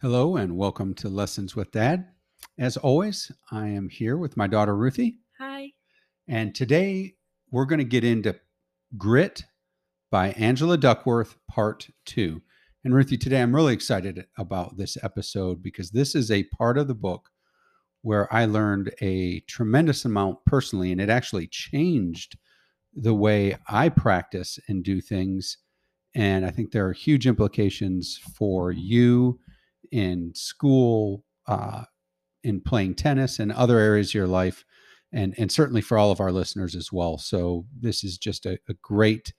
Hello and welcome to Lessons with Dad. As always, I am here with my daughter Ruthie, Hi. and today we're going to get into Grit by Angela Duckworth, Part 2. And Ruthie, today I'm really excited about this episode because this is a part of the book where I learned a tremendous amount personally, and it actually changed the way I practice and do things. And I think there are huge implications for you in school, uh, in playing tennis, and other areas of your life, and and certainly for all of our listeners as well. So this is just a, a great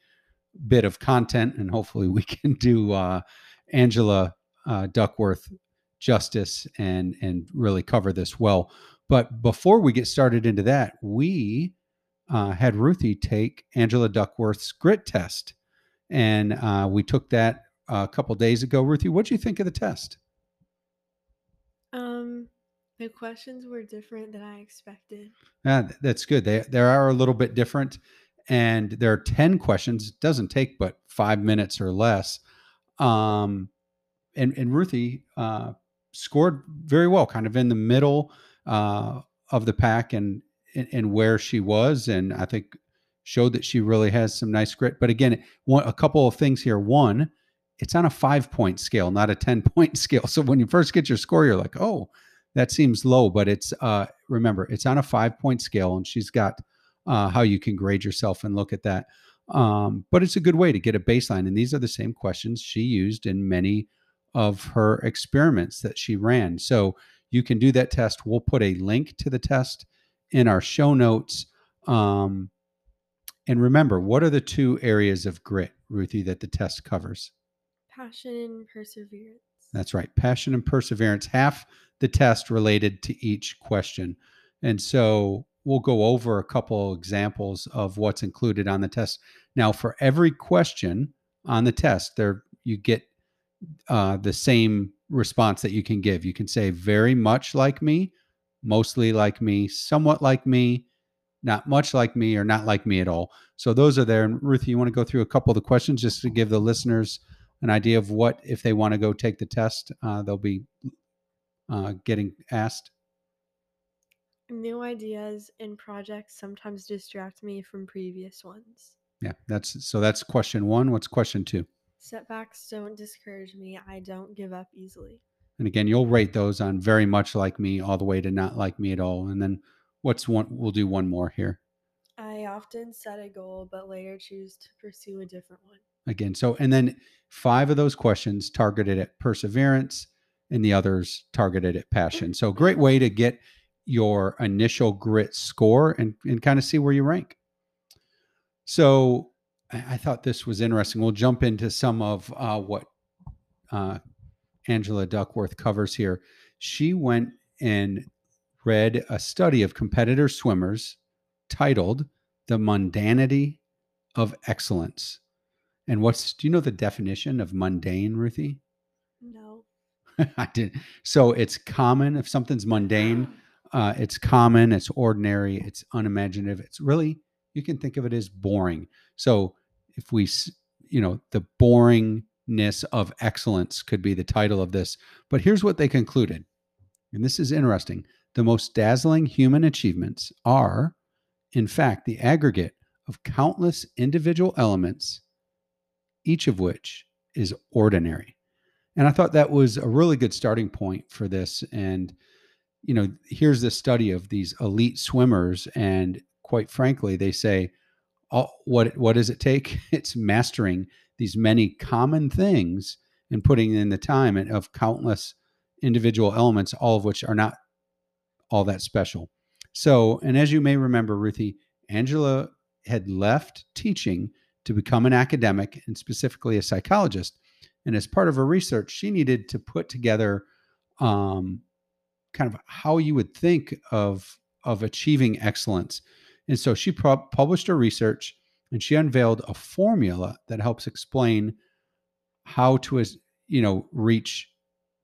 bit of content, and hopefully we can do uh, Angela uh, Duckworth justice and and really cover this well. But before we get started into that, we uh, had Ruthie take Angela Duckworth's grit test, and uh, we took that a couple days ago. Ruthie, what do you think of the test? Um, the questions were different than I expected. Yeah, that's good. They they are a little bit different, and there are ten questions. It doesn't take but five minutes or less. Um, and and Ruthie uh, scored very well, kind of in the middle uh, of the pack, and and where she was, and I think showed that she really has some nice grit. But again, one, a couple of things here. One, it's on a five point scale, not a 10 point scale. So when you first get your score, you're like, oh, that seems low. But it's, uh, remember, it's on a five point scale, and she's got uh, how you can grade yourself and look at that. Um, but it's a good way to get a baseline. And these are the same questions she used in many of her experiments that she ran. So you can do that test. We'll put a link to the test in our show notes. Um, and remember, what are the two areas of grit, Ruthie, that the test covers? Passion and perseverance. That's right. Passion and perseverance, half the test related to each question. And so we'll go over a couple examples of what's included on the test. Now, for every question on the test, there you get uh, the same response that you can give. You can say very much like me, mostly like me, somewhat like me, not much like me, or not like me at all. So those are there. And Ruthie, you want to go through a couple of the questions just to give the listeners an idea of what if they want to go take the test, uh, they'll be uh, getting asked. New ideas and projects sometimes distract me from previous ones. Yeah, that's so. That's question one. What's question two? Setbacks don't discourage me. I don't give up easily. And again, you'll rate those on very much like me, all the way to not like me at all. And then what's one? We'll do one more here. Often set a goal, but later choose to pursue a different one. Again, so and then five of those questions targeted at perseverance, and the others targeted at passion. So great way to get your initial grit score and, and kind of see where you rank. So I, I thought this was interesting. We'll jump into some of uh, what uh, Angela Duckworth covers here. She went and read a study of competitor swimmers titled The Mundanity of Excellence. And what's, do you know the definition of mundane, Ruthie? No. I did. So it's common. If something's mundane, uh, it's common, it's ordinary, it's unimaginative. It's really, you can think of it as boring. So if we, you know, the boringness of excellence could be the title of this. But here's what they concluded. And this is interesting. The most dazzling human achievements are, in fact, the aggregate of countless individual elements, each of which is ordinary. And I thought that was a really good starting point for this. And, you know, here's the study of these elite swimmers. And quite frankly, they say, oh, what, what does it take? It's mastering these many common things and putting in the time of countless individual elements, all of which are not all that special. So, and as you may remember, Ruthie, Angela had left teaching to become an academic and specifically a psychologist. And as part of her research, she needed to put together um, kind of how you would think of of achieving excellence. And so she pu- published her research and she unveiled a formula that helps explain how to, you know, reach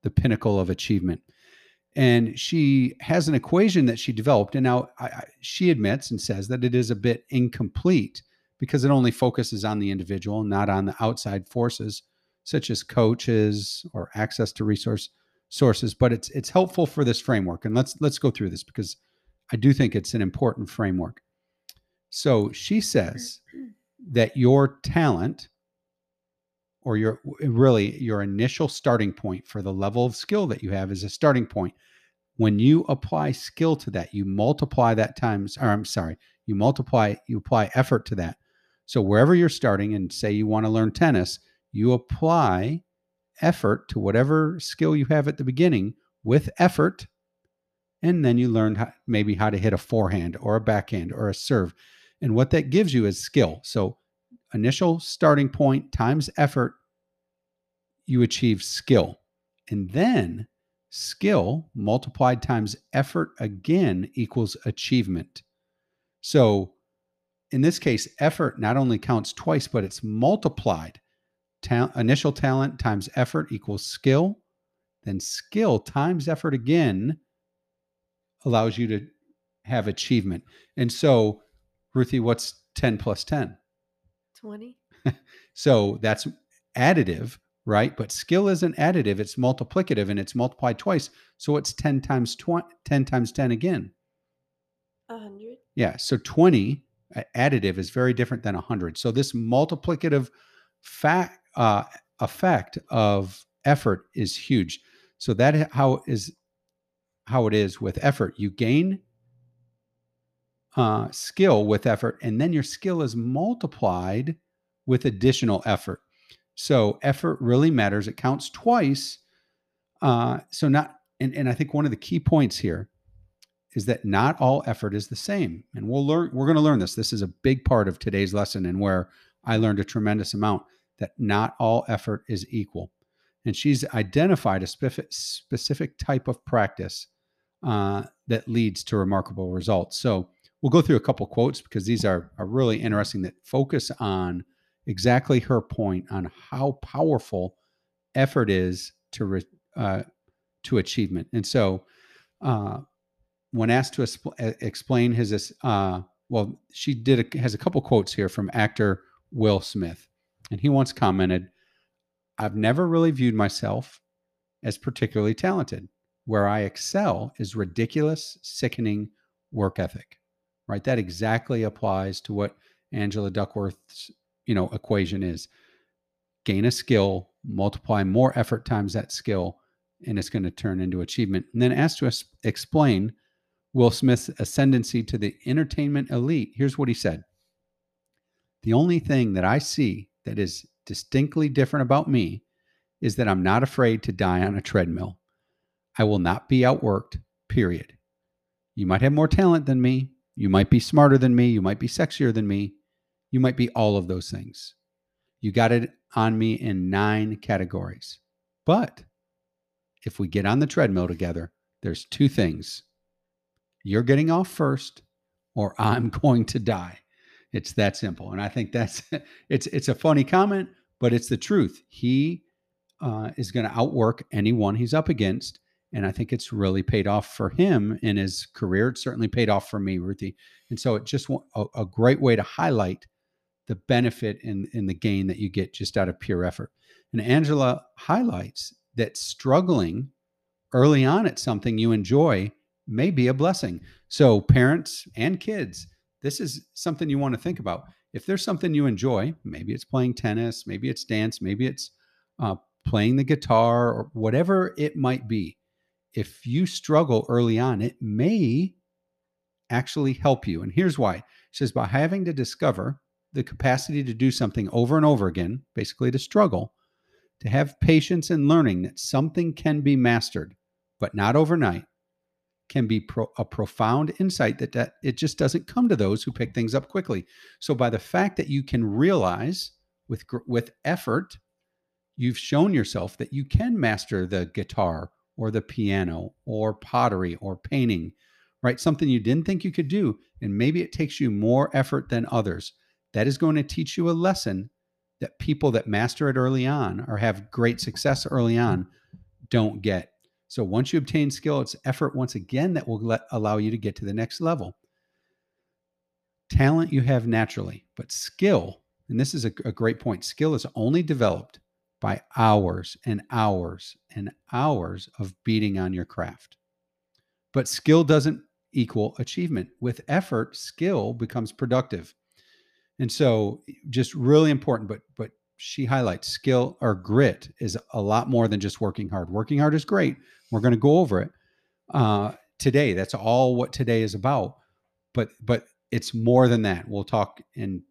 the pinnacle of achievement. And she has an equation that she developed. And now I, I, she admits and says that it is a bit incomplete because it only focuses on the individual, not on the outside forces such as coaches or access to resource sources, but it's it's helpful for this framework. And let's let's go through this because I do think it's an important framework. So she says mm-hmm. that your talent or your really your initial starting point for the level of skill that you have is a starting point. When you apply skill to that, you multiply that times, or I'm sorry, you multiply, you apply effort to that. So wherever you're starting, and say you want to learn tennis, you apply effort to whatever skill you have at the beginning with effort and then you learn how, maybe how to hit a forehand or a backhand or a serve and what that gives you is skill so initial starting point times effort you achieve skill and then skill multiplied times effort again equals achievement so in this case effort not only counts twice but it's multiplied ta- initial talent times effort equals skill. Then skill times effort again allows you to have achievement. And so, Ruthie, what's 10 plus 10? 20. so that's additive, right? But skill isn't additive, it's multiplicative and it's multiplied twice. So it's 10 times 20, 10 times 10 again. 100. Yeah. So 20 uh, additive is very different than 100. So this multiplicative fact uh, effect of effort is huge. So that how is how it is with effort. You gain uh, skill with effort, and then your skill is multiplied with additional effort. So effort really matters. It counts twice. Uh, so not, and, and I think one of the key points here is that not all effort is the same. And we'll learn, we're going to learn this. This is a big part of today's lesson and where I learned a tremendous amount that not all effort is equal. And she's identified a specific, specific type of practice uh, that leads to remarkable results. So we'll go through a couple quotes because these are, are really interesting that focus on exactly her point on how powerful effort is to re, uh, to achievement. And so, uh, when asked to explain his, uh, well, she did a, has a couple quotes here from actor Will Smith. And he once commented, I've never really viewed myself as particularly talented. Where I excel is ridiculous, sickening work ethic. Right? That exactly applies to what Angela Duckworth's, you know, equation is. Gain a skill, multiply more effort times that skill, and it's going to turn into achievement. And then asked to explain Will Smith's ascendancy to the entertainment elite, here's what he said. The only thing that I see that is distinctly different about me is that I'm not afraid to die on a treadmill. I will not be outworked, period. You might have more talent than me. You might be smarter than me. You might be sexier than me. You might be all of those things. You got it on me in nine categories. But if we get on the treadmill together, there's two things you're getting off first, or I'm going to die. It's that simple. And I think that's it's it's a funny comment, but it's the truth. He uh, is going to outwork anyone he's up against. And I think it's really paid off for him in his career. It certainly paid off for me, Ruthie. And so it just a, a great way to highlight the benefit in the gain that you get just out of pure effort. And Angela highlights that struggling early on at something you enjoy may be a blessing. So, parents and kids, this is something you want to think about. If there's something you enjoy, maybe it's playing tennis, maybe it's dance, maybe it's uh, playing the guitar, or whatever it might be. If you struggle early on, it may actually help you. And here's why. It says by having to discover the capacity to do something over and over again, basically to struggle, to have patience in learning that something can be mastered, but not overnight, can be pro- a profound insight that, that it just doesn't come to those who pick things up quickly. So by the fact that you can realize with with effort, you've shown yourself that you can master the guitar or the piano or pottery or painting, right? Something you didn't think you could do and maybe it takes you more effort than others. That is going to teach you a lesson that people that master it early on or have great success early on don't get so once you obtain skill, it's effort once again that will let, allow you to get to the next level. Talent you have naturally, but skill, and this is a, a great point, skill is only developed by hours and hours and hours of beating on your craft. But skill doesn't equal achievement. With effort, skill becomes productive. And so just really important, but but she highlights skill or grit is a lot more than just working hard. Working hard is great. We're going to go over it uh, today. That's all what today is about. But but it's more than that. We'll talk in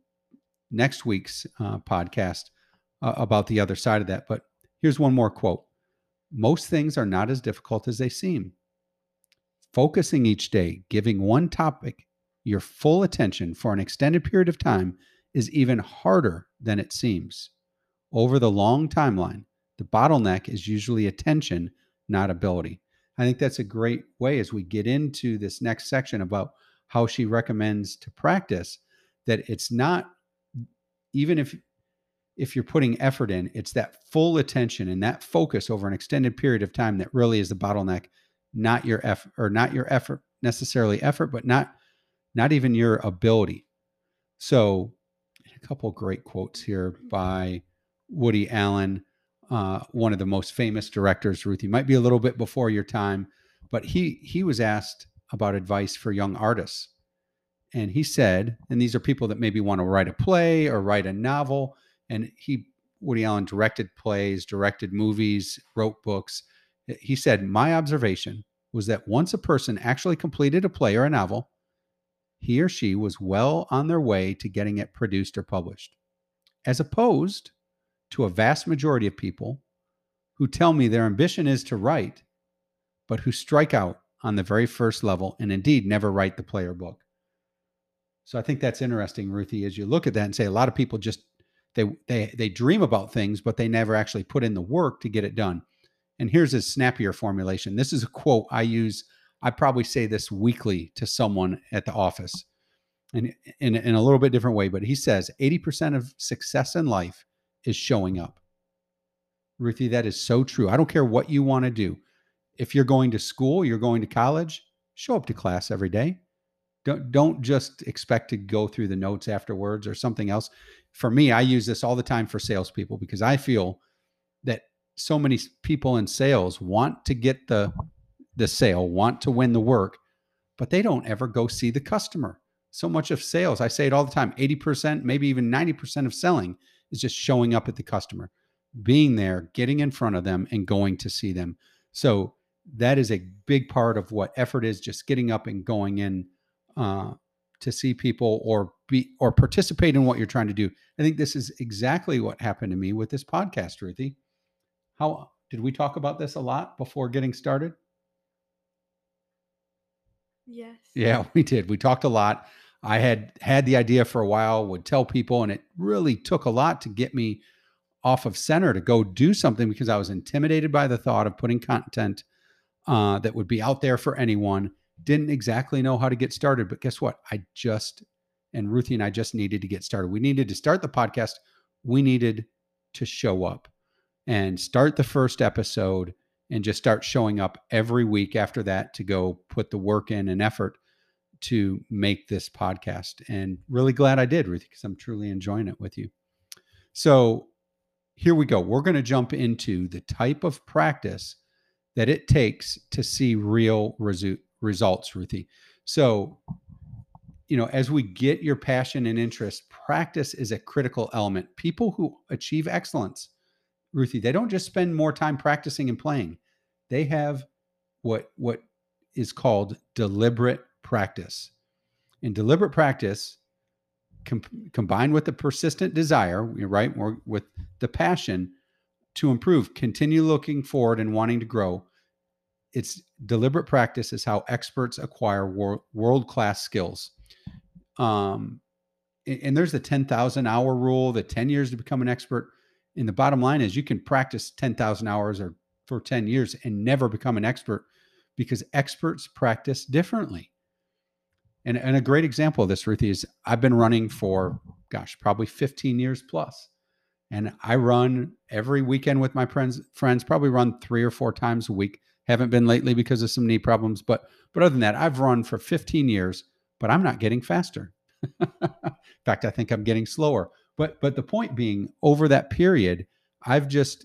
next week's uh, podcast uh, about the other side of that. But here's one more quote: Most things are not as difficult as they seem. Focusing each day, giving one topic your full attention for an extended period of time is even harder than it seems. Over the long timeline, the bottleneck is usually attention, not ability. I think that's a great way as we get into this next section about how she recommends to practice that it's not even if if you're putting effort in, it's that full attention and that focus over an extended period of time that really is the bottleneck, not your effort or not your effort necessarily effort, but not not even your ability. So, a couple great quotes here by Woody Allen, uh, one of the most famous directors. Ruth, Ruthie might be a little bit before your time, but he he was asked about advice for young artists, and he said, and these are people that maybe want to write a play or write a novel, and he Woody Allen directed plays, directed movies, wrote books. He said, My observation was that once a person actually completed a play or a novel, he or she was well on their way to getting it produced or published, as opposed to a vast majority of people who tell me their ambition is to write, but who strike out on the very first level and indeed never write the play or book. So I think that's interesting, Ruthie, as you look at that and say a lot of people just they they they dream about things, but they never actually put in the work to get it done. And here's a snappier formulation. This is a quote I use I probably say this weekly to someone at the office and in, in a little bit different way, but he says 80% of success in life is showing up. Ruthie, that is so true. I don't care what you want to do. If you're going to school, you're going to college, show up to class every day. Don't don't just expect to go through the notes afterwards or something else. For me, I use this all the time for salespeople because I feel that so many people in sales want to get the the sale, want to win the work, but they don't ever go see the customer. So much of sales, I say it all the time 80%, maybe even 90% of selling is just showing up at the customer, being there, getting in front of them, and going to see them. So that is a big part of what effort is just getting up and going in uh, to see people or be or participate in what you're trying to do. I think this is exactly what happened to me with this podcast, Ruthie. How did we talk about this a lot before getting started? Yes. Yeah, we did. We talked a lot. I had had the idea for a while, would tell people, and it really took a lot to get me off of center to go do something because I was intimidated by the thought of putting content uh, that would be out there for anyone. Didn't exactly know how to get started, but guess what? I just and Ruthie and I just needed to get started. We needed to start the podcast. We needed to show up and start the first episode and just start showing up every week after that to go put the work in and effort to make this podcast. And really glad I did, Ruthie, because I'm truly enjoying it with you. So here we go. We're going to jump into the type of practice that it takes to see real resu- results, Ruthie. So, you know, as we get your passion and interest, practice is a critical element. People who achieve excellence, Ruthie, they don't just spend more time practicing and playing they have what what is called deliberate practice. In deliberate practice, com- combined with the persistent desire, right, or with the passion to improve, continue looking forward and wanting to grow. It's deliberate practice is how experts acquire wor- world class skills. Um, and there's the 10,000 hour rule, the 10 years to become an expert. And the bottom line is you can practice 10,000 hours or for 10 years and never become an expert because experts practice differently. And, and a great example of this, Ruthie, is I've been running for, gosh, probably 15 years plus. And I run every weekend with my friends, friends, probably run three or four times a week. Haven't been lately because of some knee problems, but but other than that, I've run for 15 years, but I'm not getting faster. In fact, I think I'm getting slower. But but the point being, over that period, I've just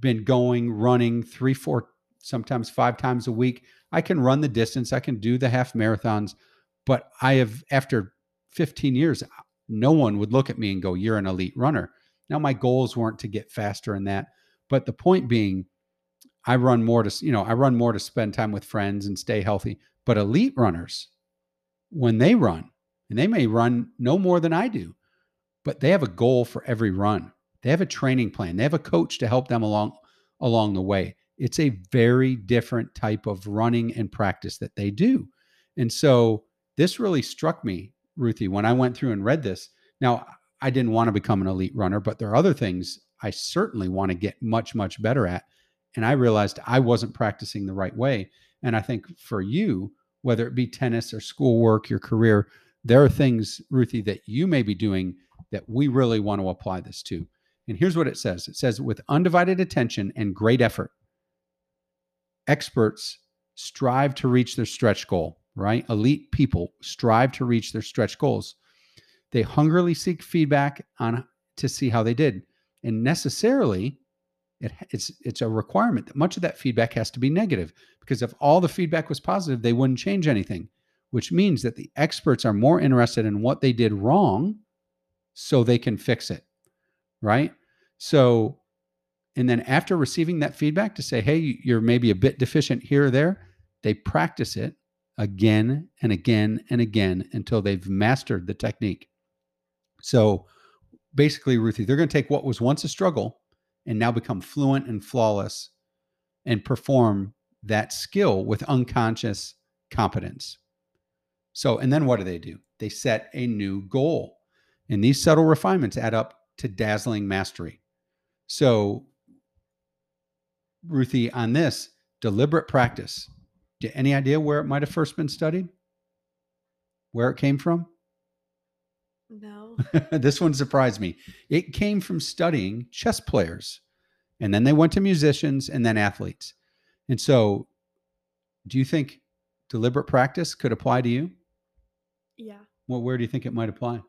been going, running three, four, sometimes five times a week. I can run the distance, I can do the half marathons, but I have, after 15 years, no one would look at me and go, You're an elite runner. Now, my goals weren't to get faster in that. But the point being, I run more to, you know, I run more to spend time with friends and stay healthy. But elite runners, when they run, and they may run no more than I do, but they have a goal for every run. They have a training plan. They have a coach to help them along along the way. It's a very different type of running and practice that they do. And so this really struck me, Ruthie, when I went through and read this. Now, I didn't want to become an elite runner, but there are other things I certainly want to get much, much better at. And I realized I wasn't practicing the right way. And I think for you, whether it be tennis or schoolwork, your career, there are things, Ruthie, that you may be doing that we really want to apply this to. And here's what it says it says, with undivided attention and great effort, experts strive to reach their stretch goal, right? Elite people strive to reach their stretch goals. They hungrily seek feedback on to see how they did. And necessarily, it, it's it's a requirement that much of that feedback has to be negative because if all the feedback was positive, they wouldn't change anything, which means that the experts are more interested in what they did wrong so they can fix it. Right? So and then after receiving that feedback to say, hey, you're maybe a bit deficient here or there, they practice it again and again and again until they've mastered the technique. So basically, Ruthie, they're going to take what was once a struggle and now become fluent and flawless and perform that skill with unconscious competence. So, and then what do they do? They set a new goal. And these subtle refinements add up to dazzling mastery. So, Ruthie, on this deliberate practice, any idea where it might have first been studied? Where it came from? No. this one surprised me. It came from studying chess players, and then they went to musicians and then athletes. And so, do you think deliberate practice could apply to you? Yeah. Well, where do you think it might apply?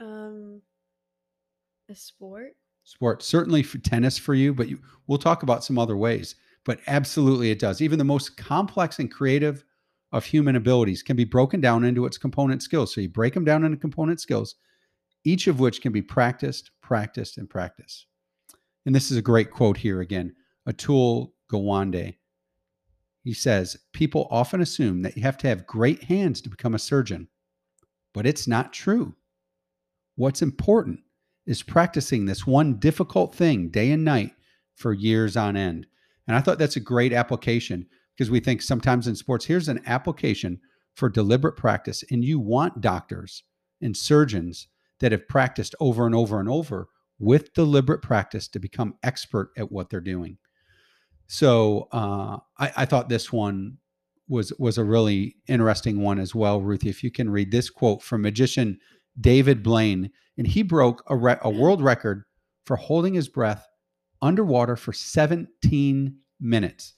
Um, a sport. Sport certainly for tennis for you, but you, we'll talk about some other ways. But absolutely, it does. Even the most complex and creative of human abilities can be broken down into its component skills. So you break them down into component skills, each of which can be practiced, practiced, and practiced. And this is a great quote here again. Atul Gawande. He says, People often assume that you have to have great hands to become a surgeon, but it's not true. What's important is practicing this one difficult thing day and night for years on end. And I thought that's a great application because we think sometimes in sports, here's an application for deliberate practice. And you want doctors and surgeons that have practiced over and over and over with deliberate practice to become expert at what they're doing. So uh, I, I, thought this one was was a really interesting one as well, Ruthie. If you can read this quote from magician David Blaine, and he broke a, re- a world record for holding his breath underwater for 17 minutes.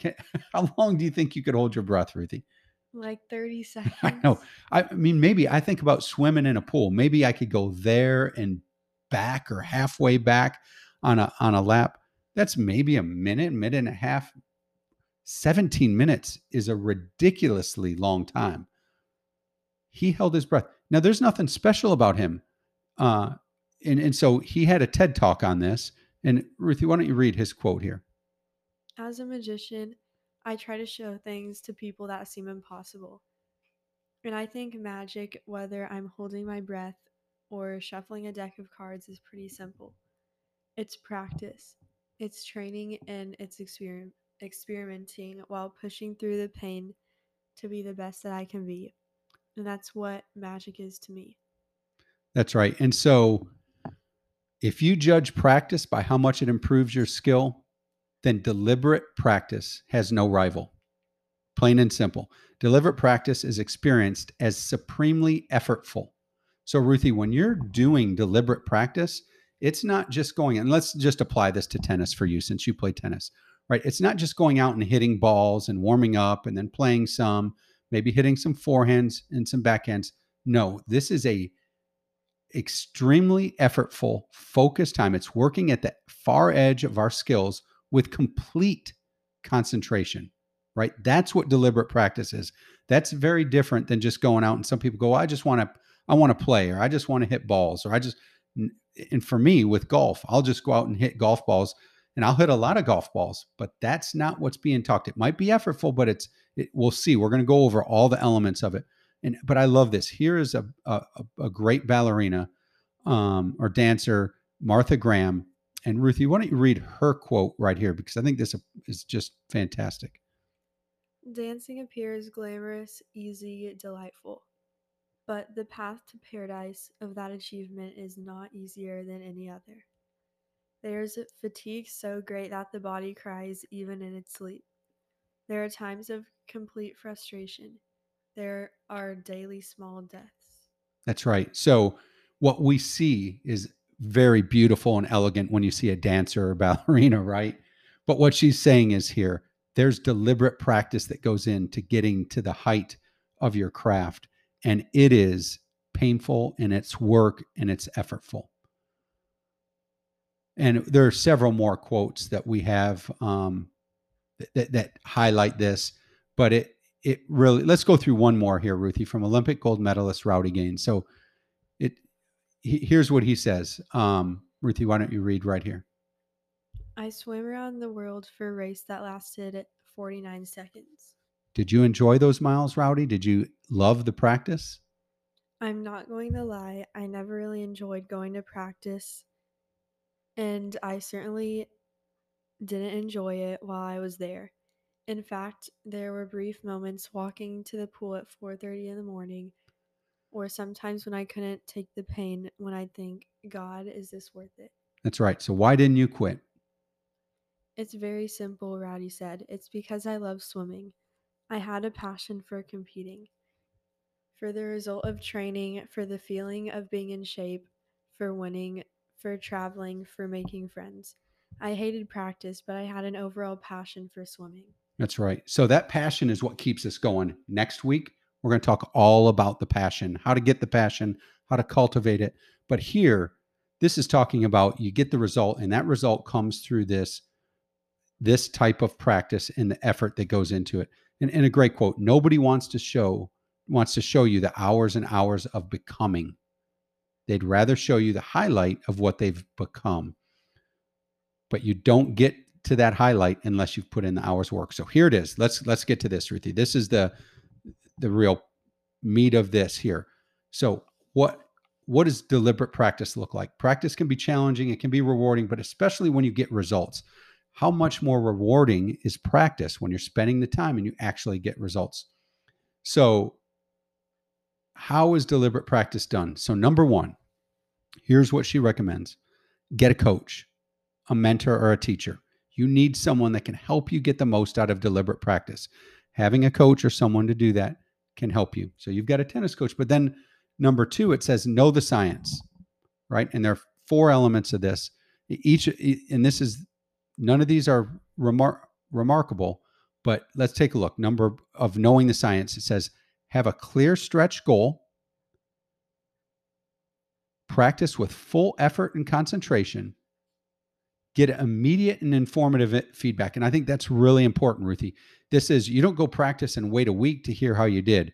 Can, how long do you think you could hold your breath, Ruthie? Like 30 seconds. I know. I mean, maybe I think about swimming in a pool. Maybe I could go there and back or halfway back on a on a lap. That's maybe a minute, minute and a half. 17 minutes is a ridiculously long time. He held his breath. Now, there's nothing special about him. Uh, and, and so he had a TED talk on this. And Ruthie, why don't you read his quote here? As a magician, I try to show things to people that seem impossible. And I think magic, whether I'm holding my breath or shuffling a deck of cards, is pretty simple. It's practice, it's training, and it's exper- experimenting while pushing through the pain to be the best that I can be. And that's what magic is to me. That's right. And so if you judge practice by how much it improves your skill, then deliberate practice has no rival. Plain and simple. Deliberate practice is experienced as supremely effortful. So, Ruthie, when you're doing deliberate practice, it's not just going, and let's just apply this to tennis for you since you play tennis, right? It's not just going out and hitting balls and warming up and then playing some, maybe hitting some forehands and some backhands. No, this is a extremely effortful, focused time. It's working at the far edge of our skills with complete concentration, right? That's what deliberate practice is. That's very different than just going out and some people go, I just want to, I want to play, or I just want to hit balls, or I just, and for me with golf, I'll just go out and hit golf balls and I'll hit a lot of golf balls, but that's not what's being talked. It might be effortful, but it's, it, we'll see. We're going to go over all the elements of it. And, but I love this. Here is a, a, a great ballerina um, or dancer, Martha Graham. And Ruthie, why don't you read her quote right here? Because I think this is just fantastic. Dancing appears glamorous, easy, delightful. But the path to paradise of that achievement is not easier than any other. There's fatigue so great that the body cries even in its sleep. There are times of complete frustration. There are daily small deaths. That's right. So, what we see is very beautiful and elegant when you see a dancer or ballerina, right? But what she's saying is here there's deliberate practice that goes into getting to the height of your craft. And it is painful and it's work and it's effortful. And there are several more quotes that we have um, that, that highlight this, but it it really let's go through one more here, Ruthie, from Olympic gold medalist Rowdy Gaines. So he, here's what he says. Um, Ruthie, why don't you read right here? I swam around the world for a race that lasted 49 seconds. Did you enjoy those miles, Rowdy? Did you love the practice? I'm not going to lie, I never really enjoyed going to practice, and I certainly didn't enjoy it while I was there. In fact, there were brief moments walking to the pool at 4:30 in the morning or sometimes when I couldn't take the pain when I think, God, is this worth it? That's right. So why didn't you quit? It's very simple, Rowdy said. It's because I love swimming. I had a passion for competing, for the result of training, for the feeling of being in shape, for winning, for traveling, for making friends. I hated practice, but I had an overall passion for swimming. That's right. So that passion is what keeps us going. Next week, we're going to talk all about the passion, how to get the passion, how to cultivate it. But here, this is talking about you get the result, and that result comes through this this type of practice and the effort that goes into it. And, and a great quote: Nobody wants to show wants to show you the hours and hours of becoming. They'd rather show you the highlight of what they've become. But you don't get to that highlight unless you've put in the hours work. So here it is. Let's let's get to this, Ruthie. This is the the real meat of this here. So what what does deliberate practice look like? Practice can be challenging, it can be rewarding, but especially when you get results. How much more rewarding is practice when you're spending the time and you actually get results? So how is deliberate practice done? So number 1, here's what she recommends. Get a coach, a mentor or a teacher. You need someone that can help you get the most out of deliberate practice. Having a coach or someone to do that can help you. So you've got a tennis coach, but then number two, it says know the science, right? And there are four elements of this. Each, and this is none of these are remar- remarkable, but let's take a look. Number of knowing the science, it says have a clear stretch goal, practice with full effort and concentration, get immediate and informative feedback. And I think that's really important, Ruthie. This is you don't go practice and wait a week to hear how you did.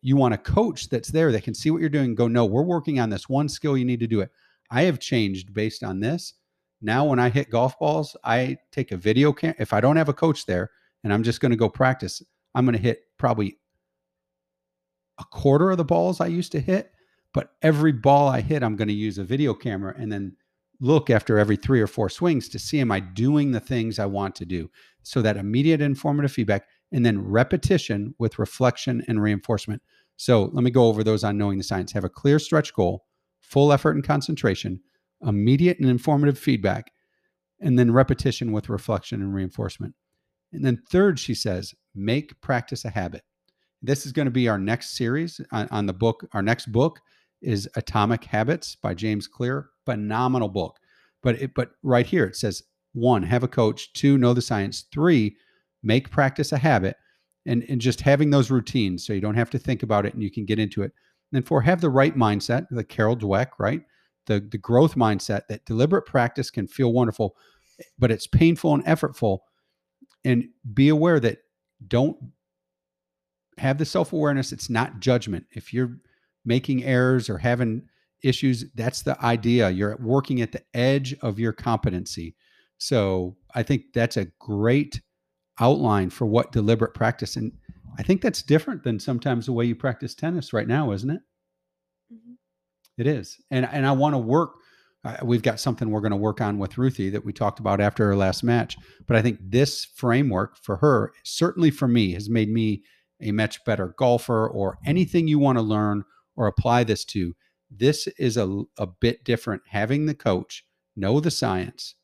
You want a coach that's there that can see what you're doing. go, no, we're working on this one skill. You need to do it. I have changed based on this. Now, when I hit golf balls, I take a video cam. If I don't have a coach there and I'm just going to go practice, I'm going to hit probably a quarter of the balls I used to hit. But every ball I hit, I'm going to use a video camera and then look after every three or four swings to see am I doing the things I want to do. So that immediate informative feedback and then repetition with reflection and reinforcement. So let me go over those on knowing the science. Have a clear stretch goal, full effort and concentration, immediate and informative feedback, and then repetition with reflection and reinforcement. And then third, she says, make practice a habit. This is going to be our next series on, on the book. Our next book is Atomic Habits by James Clear. Phenomenal book. But it, but right here it says one, have a coach, two, know the science, three, make practice a habit. And, and just having those routines so you don't have to think about it and you can get into it. then four, have the right mindset, the Carol Dweck, right? The, the growth mindset that deliberate practice can feel wonderful, but it's painful and effortful. And be aware that don't have the self awareness. It's not judgment. If you're making errors or having issues, that's the idea. You're working at the edge of your competency. So I think that's a great outline for what deliberate practice. And I think that's different than sometimes the way you practice tennis right now, isn't it? mm-hmm. It is. And and I want to work. Uh, we've got something we're going to work on with Ruthie that we talked about after her last match. But I think this framework for her, certainly for me, has made me a much better golfer. Or anything you want to learn or apply this to, this is a a bit different. Having the coach know the science,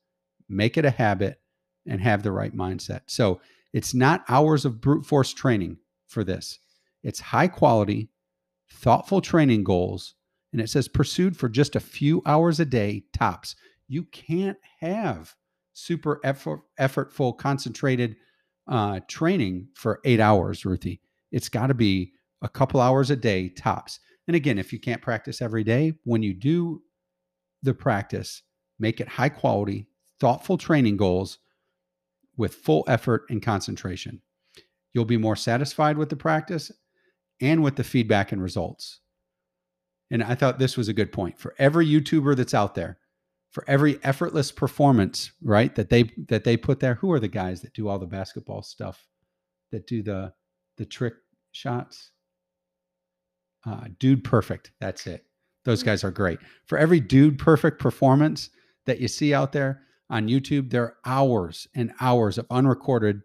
make it a habit, and have the right mindset. So it's not hours of brute force training for this. It's high quality, thoughtful training goals. And it says pursued for just a few hours a day tops. You can't have super effort, effortful, concentrated uh, training for eight hours, Ruthie. It's got to be a couple hours a day tops. And again, if you can't practice every day, when you do the practice, make it high quality, thoughtful training goals with full effort and concentration. You'll be more satisfied with the practice and with the feedback and results. And I thought this was a good point for every YouTuber that's out there, for every effortless performance, right? That they that they put there. Who are the guys that do all the basketball stuff, that do the the trick shots? Uh, dude perfect. That's it. Those guys are great. For every dude perfect performance that you see out there on YouTube, there are hours and hours of unrecorded,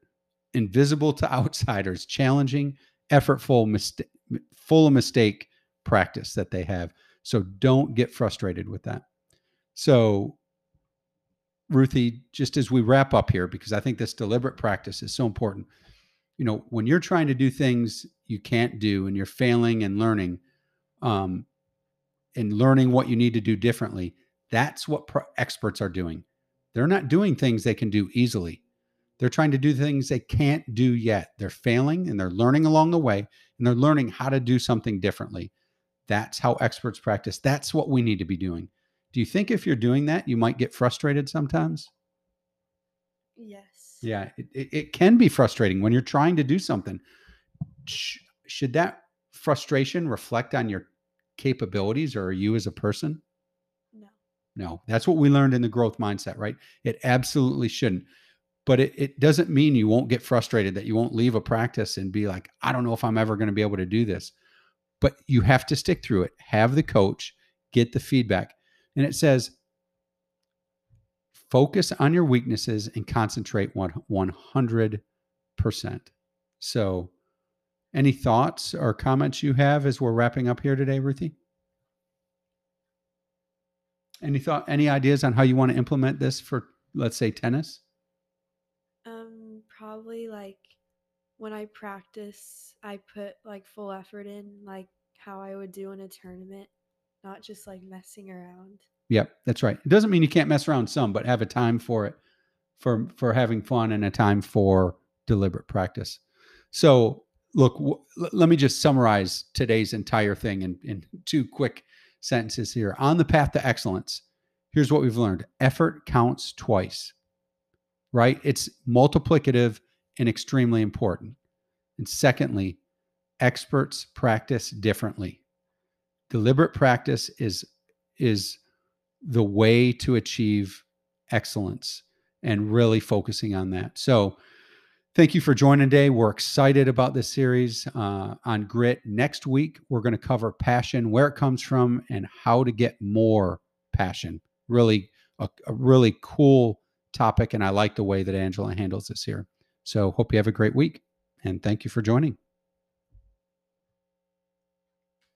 invisible to outsiders, challenging, effortful, mistake, full of mistake practice that they have. So don't get frustrated with that. So, Ruthie, just as we wrap up here, because I think this deliberate practice is so important. You know, when you're trying to do things you can't do and you're failing and learning, um, and learning what you need to do differently, that's what pro- experts are doing. They're not doing things they can do easily. They're trying to do things they can't do yet. They're failing and they're learning along the way and they're learning how to do something differently. That's how experts practice. That's what we need to be doing. Do you think if you're doing that, you might get frustrated sometimes? Yes. Yeah, it, it, it can be frustrating when you're trying to do something. Sh- should that frustration reflect on your capabilities or you as a person? No. No, that's what we learned in the growth mindset, right? It absolutely shouldn't. But it, it doesn't mean you won't get frustrated, that you won't leave a practice and be like, I don't know if I'm ever going to be able to do this. But you have to stick through it, have the coach, get the feedback. And it says, focus on your weaknesses and concentrate 100%. So, any thoughts or comments you have as we're wrapping up here today, Ruthie? Any thought, any ideas on how you want to implement this for, let's say, tennis? Um, probably like when I practice, I put like full effort in, like how I would do in a tournament, not just like messing around. Yep, that's right. It doesn't mean you can't mess around some, but have a time for it, for for having fun and a time for deliberate practice. So, look, let me just summarize today's entire thing in, in two quick sentences here. On the path to excellence, here's what we've learned: effort counts twice. Right? It's multiplicative and extremely important. And secondly, experts practice differently. Deliberate practice is is the way to achieve excellence and really focusing on that. So, thank you for joining today. We're excited about this series uh, on grit. Next week, we're going to cover passion, where it comes from, and how to get more passion. Really, a, a really cool topic, and I like the way that Angela handles this here. So, hope you have a great week, and thank you for joining.